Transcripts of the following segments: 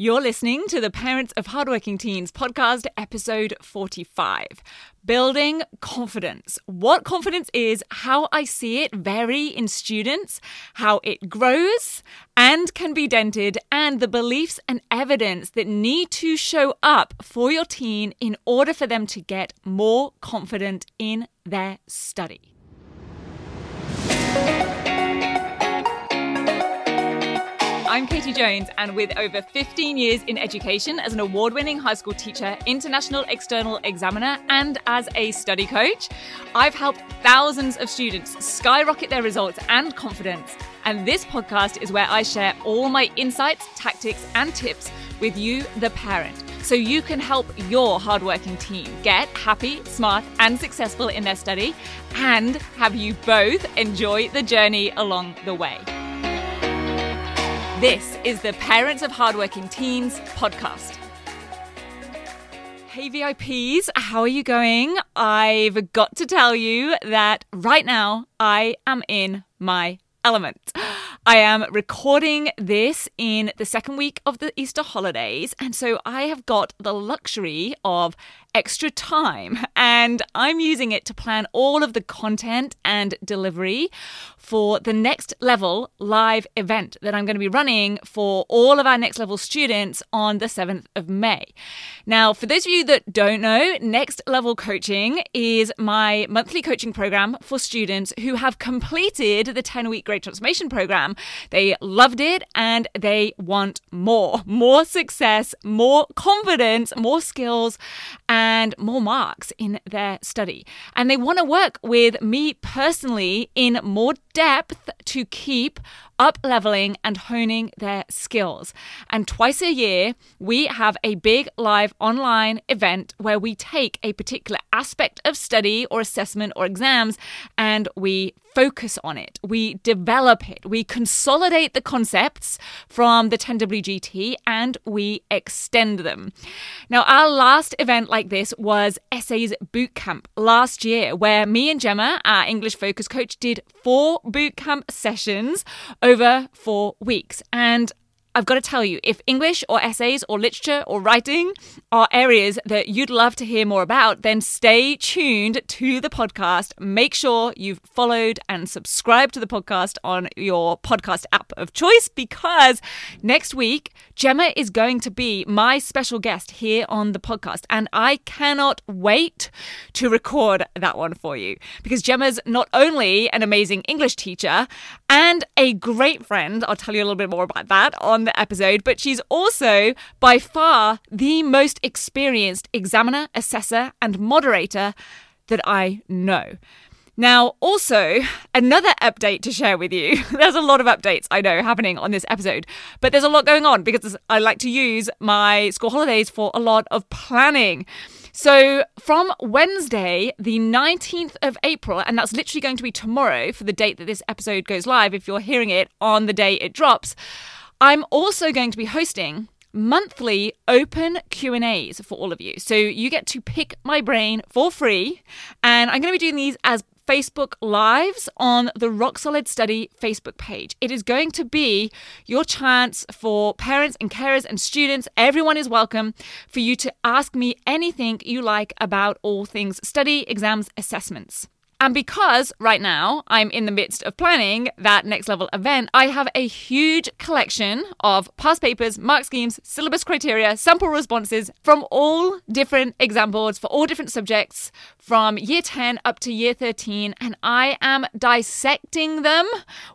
You're listening to the Parents of Hardworking Teens podcast, episode 45 Building Confidence. What confidence is, how I see it vary in students, how it grows and can be dented, and the beliefs and evidence that need to show up for your teen in order for them to get more confident in their study. I'm Katie Jones, and with over 15 years in education as an award winning high school teacher, international external examiner, and as a study coach, I've helped thousands of students skyrocket their results and confidence. And this podcast is where I share all my insights, tactics, and tips with you, the parent, so you can help your hardworking team get happy, smart, and successful in their study, and have you both enjoy the journey along the way. This is the Parents of Hardworking Teens podcast. Hey VIPs, how are you going? I've got to tell you that right now I am in my element. I am recording this in the second week of the Easter holidays, and so I have got the luxury of extra time and I'm using it to plan all of the content and delivery for the next level live event that I'm going to be running for all of our next level students on the 7th of May. Now, for those of you that don't know, Next Level Coaching is my monthly coaching program for students who have completed the 10 week Grade Transformation program. They loved it and they want more, more success, more confidence, more skills, and more marks in their study. And they want to work with me personally in more depth to keep up leveling and honing their skills. And twice a year, we have a big live online event where we take a particular aspect of study or assessment or exams and we focus on it, we develop it, we consolidate the concepts from the 10WGT and we extend them. Now, our last event like this was Essays Bootcamp last year, where me and Gemma, our English focus coach, did four bootcamp sessions over four weeks. And I've got to tell you, if English or essays or literature or writing are areas that you'd love to hear more about, then stay tuned to the podcast. Make sure you've followed and subscribed to the podcast on your podcast app of choice because next week, Gemma is going to be my special guest here on the podcast. And I cannot wait to record that one for you because Gemma's not only an amazing English teacher and a great friend, I'll tell you a little bit more about that on the episode, but she's also by far the most experienced examiner, assessor, and moderator that I know. Now, also, another update to share with you. There's a lot of updates, I know, happening on this episode, but there's a lot going on because I like to use my school holidays for a lot of planning. So, from Wednesday, the 19th of April, and that's literally going to be tomorrow for the date that this episode goes live, if you're hearing it on the day it drops, I'm also going to be hosting monthly open Q&As for all of you. So you get to pick my brain for free and I'm going to be doing these as Facebook Lives on the Rock Solid Study Facebook page. It is going to be your chance for parents and carers and students, everyone is welcome, for you to ask me anything you like about all things study, exams, assessments. And because right now I'm in the midst of planning that next level event, I have a huge collection of past papers, mark schemes, syllabus criteria, sample responses from all different exam boards for all different subjects from year 10 up to year 13. And I am dissecting them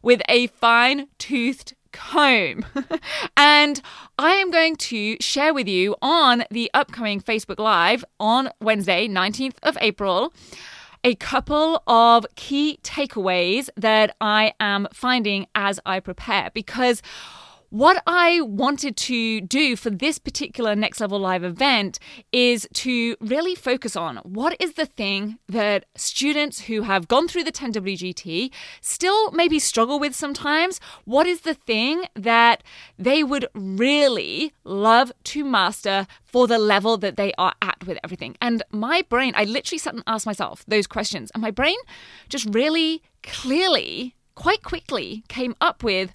with a fine toothed comb. and I am going to share with you on the upcoming Facebook Live on Wednesday, 19th of April a couple of key takeaways that I am finding as I prepare because what I wanted to do for this particular Next Level Live event is to really focus on what is the thing that students who have gone through the 10WGT still maybe struggle with sometimes. What is the thing that they would really love to master for the level that they are at with everything? And my brain, I literally sat and asked myself those questions, and my brain just really clearly, quite quickly came up with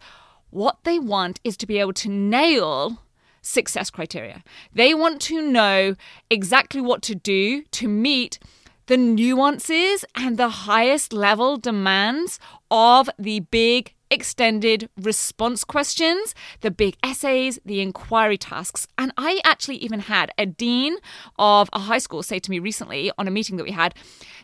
what they want is to be able to nail success criteria. They want to know exactly what to do to meet the nuances and the highest level demands of the big extended response questions, the big essays, the inquiry tasks. And I actually even had a dean of a high school say to me recently on a meeting that we had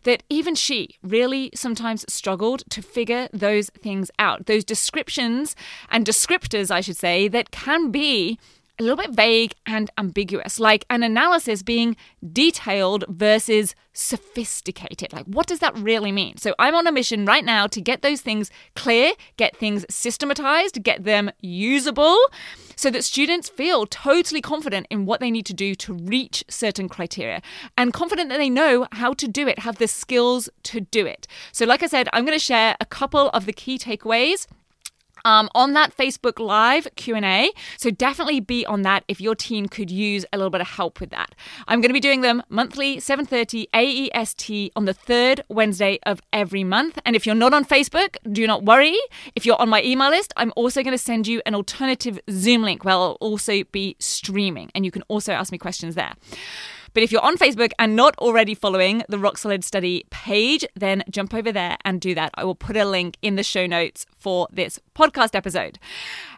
that even she really sometimes struggled to figure those things out, those descriptions and descriptors, I should say, that can be a little bit vague and ambiguous, like an analysis being detailed versus sophisticated. Like, what does that really mean? So, I'm on a mission right now to get those things clear, get things systematized, get them usable, so that students feel totally confident in what they need to do to reach certain criteria and confident that they know how to do it, have the skills to do it. So, like I said, I'm going to share a couple of the key takeaways um, on that Facebook Live Q&A. So definitely be on that if your team could use a little bit of help with that. I'm going to be doing them monthly, 7.30 AEST on the third Wednesday of every month. And if you're not on Facebook, do not worry. If you're on my email list, I'm also going to send you an alternative Zoom link where I'll also be streaming. And you can also ask me questions there. But if you're on Facebook and not already following the Rock Solid Study page, then jump over there and do that. I will put a link in the show notes for this podcast episode.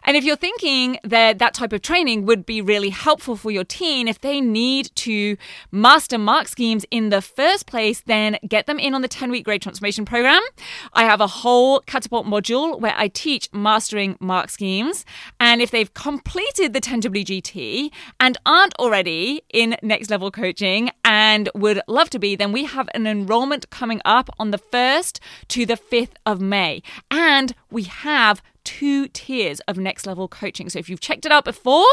And if you're thinking that that type of training would be really helpful for your teen, if they need to master mark schemes in the first place, then get them in on the 10 week grade transformation program. I have a whole catapult module where I teach mastering mark schemes. And if they've completed the 10WGT and aren't already in next level coaching, and would love to be, then we have an enrollment coming up on the 1st to the 5th of May. And have two tiers of next level coaching. So if you've checked it out before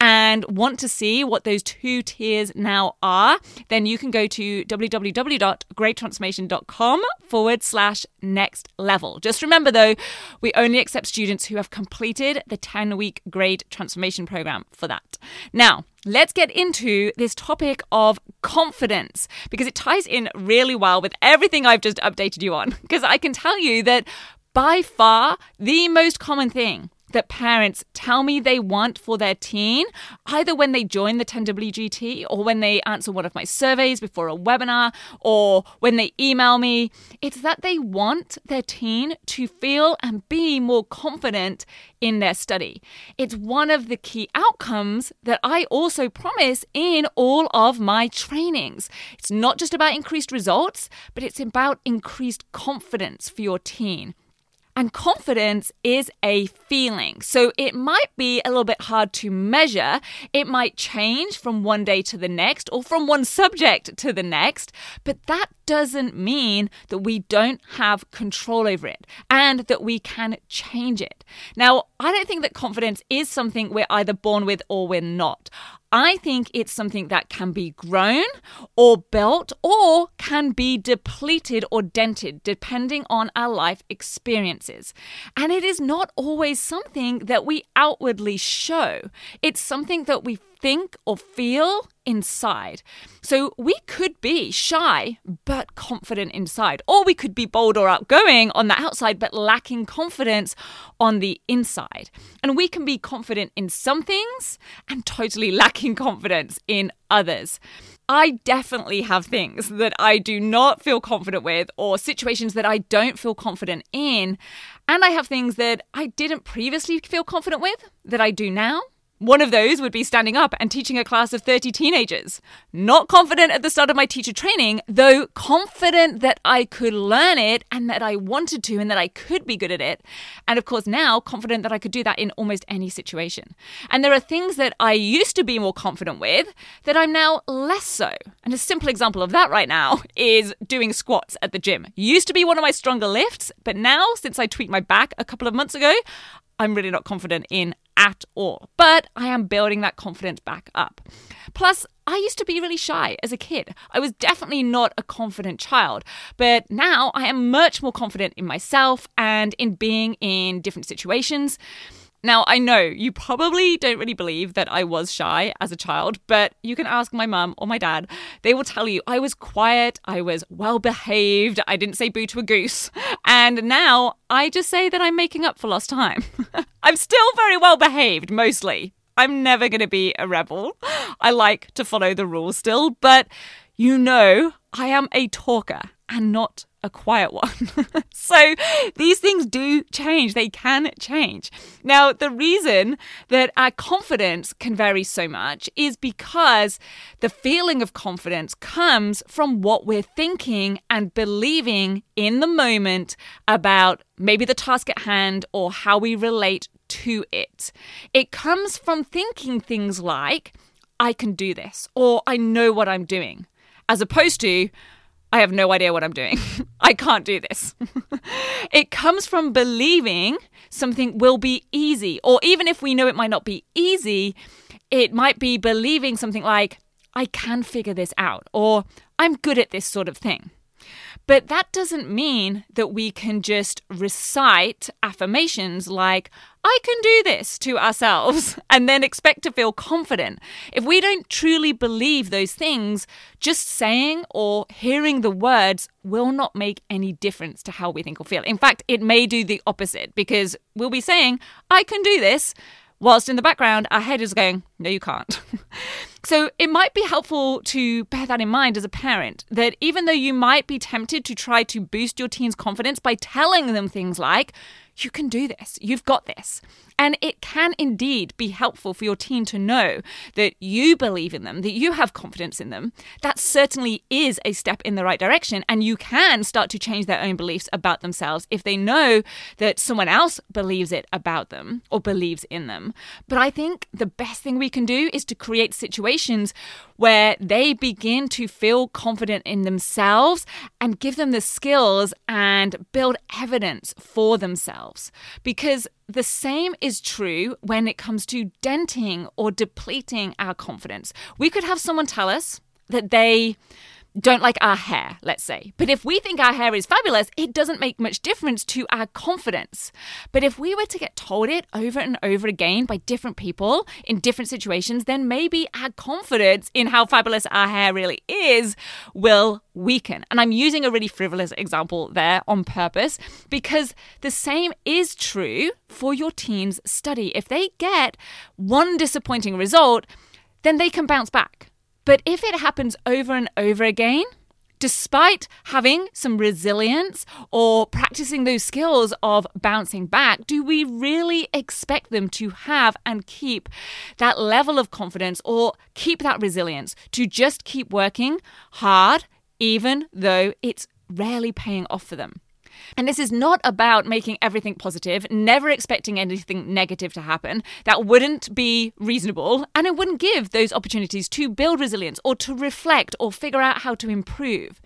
and want to see what those two tiers now are, then you can go to www.gradetransformation.com forward slash next level. Just remember though, we only accept students who have completed the 10 week grade transformation program for that. Now, Let's get into this topic of confidence because it ties in really well with everything I've just updated you on. Because I can tell you that by far the most common thing that parents tell me they want for their teen, either when they join the 10WGT or when they answer one of my surveys before a webinar or when they email me, it's that they want their teen to feel and be more confident in their study. It's one of the key outcomes that I also promise in all of my trainings. It's not just about increased results, but it's about increased confidence for your teen. And confidence is a feeling. So it might be a little bit hard to measure. It might change from one day to the next or from one subject to the next. But that doesn't mean that we don't have control over it and that we can change it. Now, I don't think that confidence is something we're either born with or we're not. I think it's something that can be grown or built or can be depleted or dented depending on our life experiences. And it is not always something that we outwardly show, it's something that we think or feel inside. So we could be shy but confident inside, or we could be bold or outgoing on the outside but lacking confidence on the inside. And we can be confident in some things and totally lacking confidence in others. I definitely have things that I do not feel confident with, or situations that I don't feel confident in. And I have things that I didn't previously feel confident with that I do now. One of those would be standing up and teaching a class of 30 teenagers. Not confident at the start of my teacher training, though confident that I could learn it and that I wanted to and that I could be good at it. And of course, now confident that I could do that in almost any situation. And there are things that I used to be more confident with that I'm now less so. And a simple example of that right now is doing squats at the gym. Used to be one of my stronger lifts, but now, since I tweaked my back a couple of months ago, I'm really not confident in at all. But I am building that confidence back up. Plus, I used to be really shy as a kid. I was definitely not a confident child, but now I am much more confident in myself and in being in different situations. Now, I know you probably don't really believe that I was shy as a child, but you can ask my mum or my dad. They will tell you I was quiet, I was well behaved, I didn't say boo to a goose. And now I just say that I'm making up for lost time. I'm still very well behaved, mostly. I'm never going to be a rebel. I like to follow the rules still, but you know, I am a talker and not a quiet one. so these things do change. They can change. Now, the reason that our confidence can vary so much is because the feeling of confidence comes from what we're thinking and believing in the moment about maybe the task at hand or how we relate to it. It comes from thinking things like, I can do this, or I know what I'm doing, as opposed to, I have no idea what I'm doing. I can't do this. it comes from believing something will be easy, or even if we know it might not be easy, it might be believing something like, I can figure this out, or I'm good at this sort of thing. But that doesn't mean that we can just recite affirmations like, I can do this to ourselves and then expect to feel confident. If we don't truly believe those things, just saying or hearing the words will not make any difference to how we think or feel. In fact, it may do the opposite because we'll be saying, I can do this, whilst in the background, our head is going, No, you can't. So it might be helpful to bear that in mind as a parent that even though you might be tempted to try to boost your teen's confidence by telling them things like, you can do this, you've got this. And it can indeed be helpful for your teen to know that you believe in them, that you have confidence in them. That certainly is a step in the right direction. And you can start to change their own beliefs about themselves if they know that someone else believes it about them or believes in them. But I think the best thing we can do is to create situations where they begin to feel confident in themselves and give them the skills and build evidence for themselves. Because the same is true when it comes to denting or depleting our confidence. We could have someone tell us that they don't like our hair, let's say. But if we think our hair is fabulous, it doesn't make much difference to our confidence. But if we were to get told it over and over again by different people in different situations, then maybe our confidence in how fabulous our hair really is will weaken. And I'm using a really frivolous example there on purpose because the same is true for your team's study. If they get one disappointing result, then they can bounce back but if it happens over and over again, despite having some resilience or practicing those skills of bouncing back, do we really expect them to have and keep that level of confidence or keep that resilience to just keep working hard, even though it's rarely paying off for them? And this is not about making everything positive, never expecting anything negative to happen. That wouldn't be reasonable, and it wouldn't give those opportunities to build resilience or to reflect or figure out how to improve.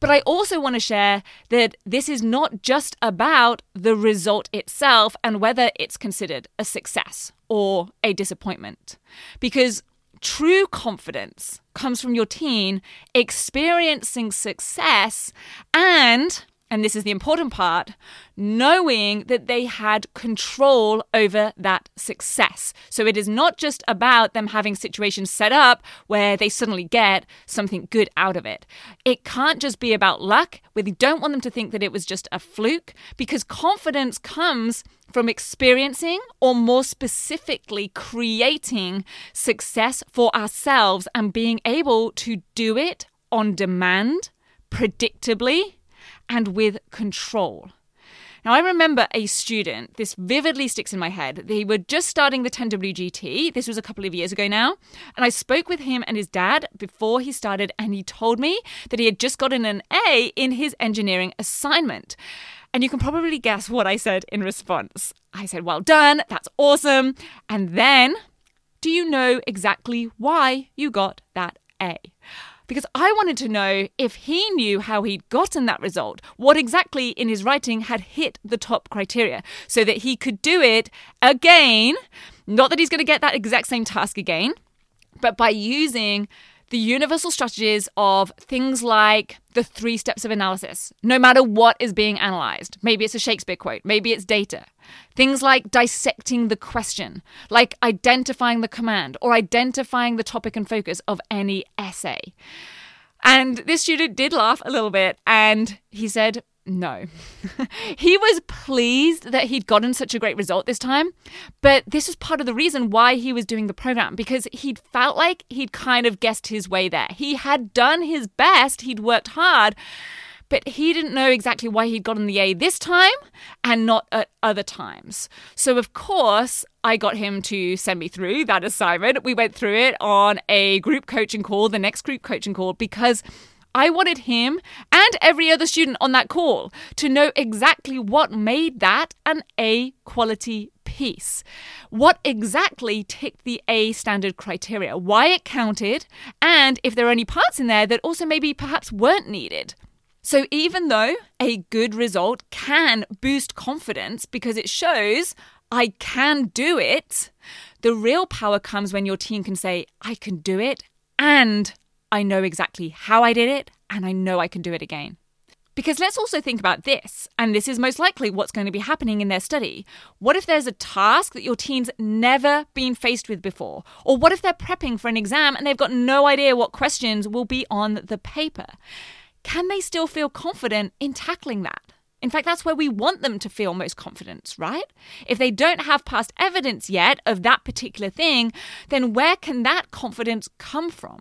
But I also want to share that this is not just about the result itself and whether it's considered a success or a disappointment. Because true confidence comes from your teen experiencing success and and this is the important part, knowing that they had control over that success. So it is not just about them having situations set up where they suddenly get something good out of it. It can't just be about luck. We don't want them to think that it was just a fluke because confidence comes from experiencing or more specifically creating success for ourselves and being able to do it on demand, predictably and with control. Now, I remember a student, this vividly sticks in my head. They were just starting the 10WGT. This was a couple of years ago now. And I spoke with him and his dad before he started, and he told me that he had just gotten an A in his engineering assignment. And you can probably guess what I said in response. I said, Well done, that's awesome. And then, do you know exactly why you got that A? Because I wanted to know if he knew how he'd gotten that result, what exactly in his writing had hit the top criteria, so that he could do it again. Not that he's going to get that exact same task again, but by using the universal strategies of things like the three steps of analysis, no matter what is being analyzed. Maybe it's a Shakespeare quote, maybe it's data. Things like dissecting the question, like identifying the command or identifying the topic and focus of any essay. And this student did laugh a little bit and he said, no. he was pleased that he'd gotten such a great result this time, but this was part of the reason why he was doing the program because he'd felt like he'd kind of guessed his way there. He had done his best, he'd worked hard, but he didn't know exactly why he'd gotten the A this time and not at other times. So, of course, I got him to send me through that assignment. We went through it on a group coaching call, the next group coaching call, because I wanted him and every other student on that call to know exactly what made that an A quality piece. What exactly ticked the A standard criteria, why it counted, and if there are any parts in there that also maybe perhaps weren't needed. So, even though a good result can boost confidence because it shows I can do it, the real power comes when your team can say, I can do it and I know exactly how I did it, and I know I can do it again. Because let's also think about this, and this is most likely what's going to be happening in their study. What if there's a task that your teen's never been faced with before? Or what if they're prepping for an exam and they've got no idea what questions will be on the paper? Can they still feel confident in tackling that? In fact, that's where we want them to feel most confidence, right? If they don't have past evidence yet of that particular thing, then where can that confidence come from?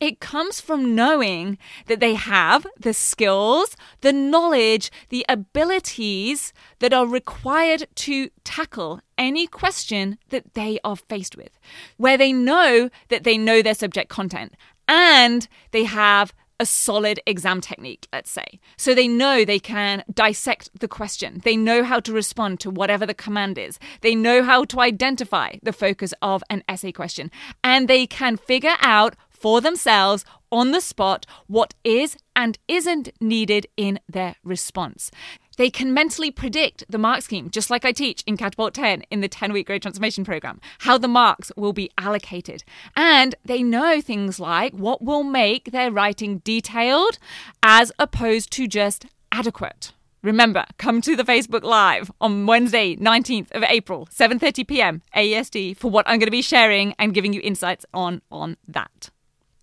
It comes from knowing that they have the skills, the knowledge, the abilities that are required to tackle any question that they are faced with, where they know that they know their subject content and they have a solid exam technique, let's say. So they know they can dissect the question. They know how to respond to whatever the command is. They know how to identify the focus of an essay question. And they can figure out for themselves on the spot what is and isn't needed in their response. They can mentally predict the mark scheme, just like I teach in Catapult 10 in the 10 week grade transformation program, how the marks will be allocated. And they know things like what will make their writing detailed as opposed to just adequate. Remember, come to the Facebook Live on Wednesday, 19th of April, 7:30 p.m. AEST for what I'm going to be sharing and giving you insights on on that.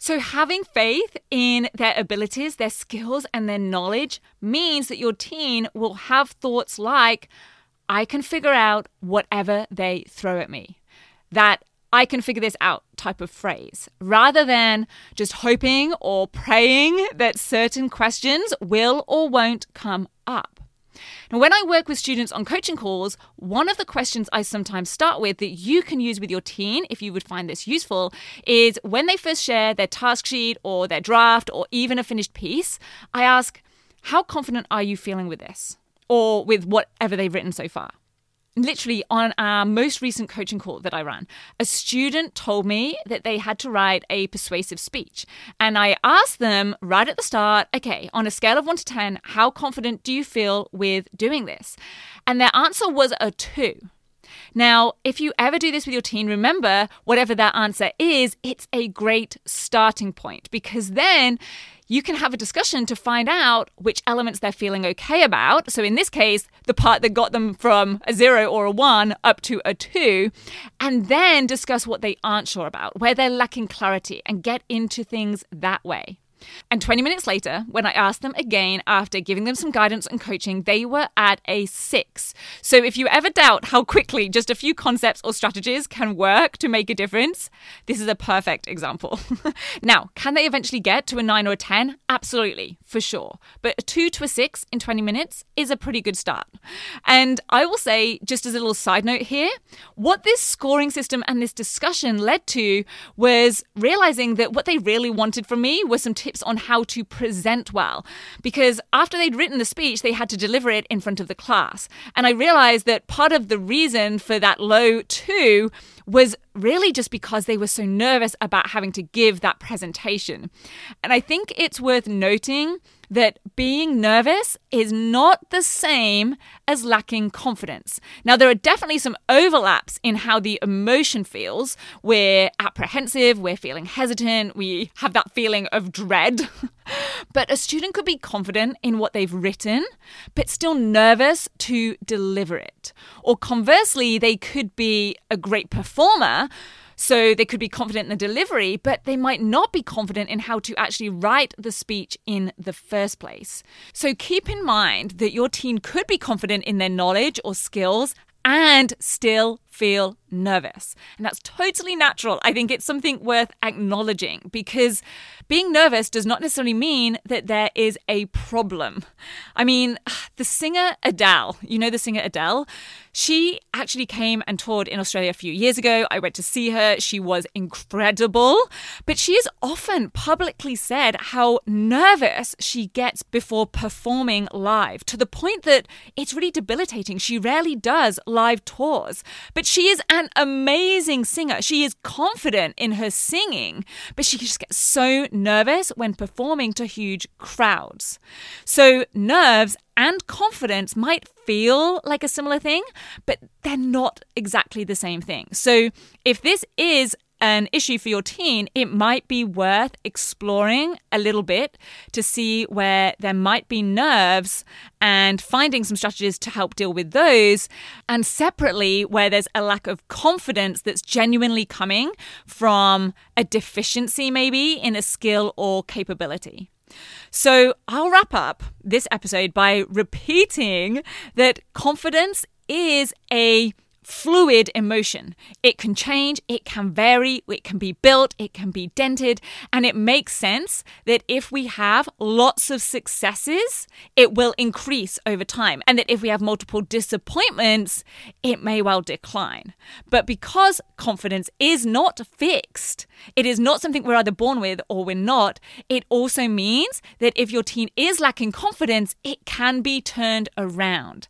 So, having faith in their abilities, their skills, and their knowledge means that your teen will have thoughts like, I can figure out whatever they throw at me. That I can figure this out type of phrase, rather than just hoping or praying that certain questions will or won't come up. Now, when I work with students on coaching calls, one of the questions I sometimes start with that you can use with your teen, if you would find this useful, is when they first share their task sheet or their draft or even a finished piece, I ask, How confident are you feeling with this? Or with whatever they've written so far? Literally on our most recent coaching call that I ran, a student told me that they had to write a persuasive speech. And I asked them right at the start, okay, on a scale of one to 10, how confident do you feel with doing this? And their answer was a two. Now, if you ever do this with your teen, remember whatever that answer is, it's a great starting point because then you can have a discussion to find out which elements they're feeling okay about. So, in this case, the part that got them from a zero or a one up to a two, and then discuss what they aren't sure about, where they're lacking clarity, and get into things that way. And 20 minutes later, when I asked them again after giving them some guidance and coaching, they were at a six. So if you ever doubt how quickly just a few concepts or strategies can work to make a difference, this is a perfect example. now, can they eventually get to a nine or a 10? Absolutely, for sure. But a two to a six in 20 minutes is a pretty good start. And I will say, just as a little side note here, what this scoring system and this discussion led to was realizing that what they really wanted from me was some tips tips on how to present well. Because after they'd written the speech, they had to deliver it in front of the class. And I realized that part of the reason for that low two was really just because they were so nervous about having to give that presentation. And I think it's worth noting that being nervous is not the same as lacking confidence. Now, there are definitely some overlaps in how the emotion feels. We're apprehensive, we're feeling hesitant, we have that feeling of dread. but a student could be confident in what they've written, but still nervous to deliver it. Or conversely, they could be a great performer So they could be confident in the delivery, but they might not be confident in how to actually write the speech in the first place. So keep in mind that your teen could be confident in their knowledge or skills and still feel nervous. And that's totally natural. I think it's something worth acknowledging because being nervous does not necessarily mean that there is a problem. I mean, the singer Adele, you know the singer Adele? She actually came and toured in Australia a few years ago. I went to see her. She was incredible. But she has often publicly said how nervous she gets before performing live to the point that it's really debilitating. She rarely does live tours. But she is an amazing singer. She is confident in her singing, but she just gets so nervous when performing to huge crowds. So, nerves and confidence might feel like a similar thing, but they're not exactly the same thing. So, if this is an issue for your teen, it might be worth exploring a little bit to see where there might be nerves and finding some strategies to help deal with those. And separately, where there's a lack of confidence that's genuinely coming from a deficiency, maybe in a skill or capability. So I'll wrap up this episode by repeating that confidence is a fluid emotion. It can change, it can vary, it can be built, it can be dented, and it makes sense that if we have lots of successes, it will increase over time, and that if we have multiple disappointments, it may well decline. But because confidence is not fixed, it is not something we're either born with or we're not, it also means that if your teen is lacking confidence, it can be turned around.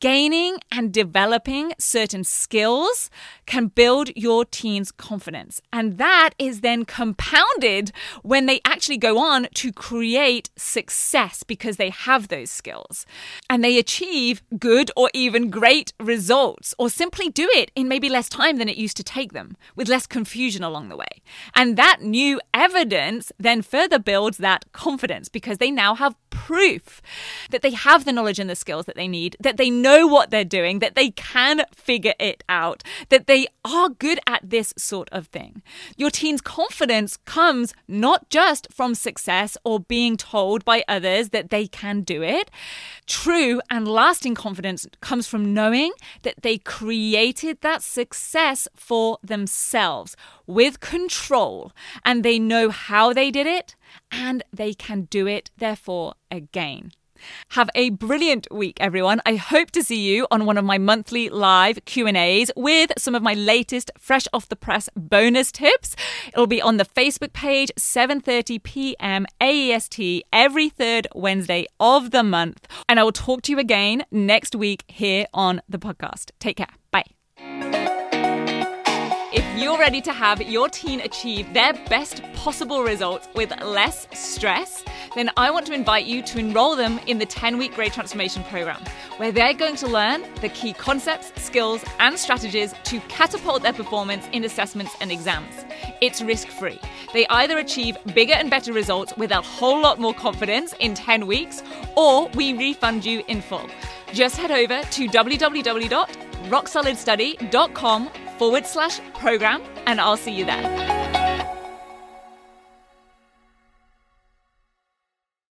Gaining and developing certain skills can build your teen's confidence. And that is then compounded when they actually go on to create success because they have those skills. And they achieve good or even great results, or simply do it in maybe less time than it used to take them, with less confusion along the way. And that new evidence then further builds that confidence because they now have proof that they have the knowledge and the skills that they need, that they know what they're doing, that they can figure it out, that they are good at this sort of thing. Your teen's confidence comes not just from success or being told by others that they can do it. True and lasting confidence comes from knowing that they created that success for themselves with control and they know how they did it and they can do it, therefore, again. Have a brilliant week everyone. I hope to see you on one of my monthly live Q&As with some of my latest fresh off the press bonus tips. It'll be on the Facebook page 7:30 p.m. AEST every third Wednesday of the month and I will talk to you again next week here on the podcast. Take care. You're ready to have your teen achieve their best possible results with less stress, then I want to invite you to enroll them in the 10 week Grade Transformation Program, where they're going to learn the key concepts, skills, and strategies to catapult their performance in assessments and exams. It's risk free. They either achieve bigger and better results with a whole lot more confidence in 10 weeks, or we refund you in full. Just head over to www.rocksolidstudy.com forward slash program, and I'll see you there.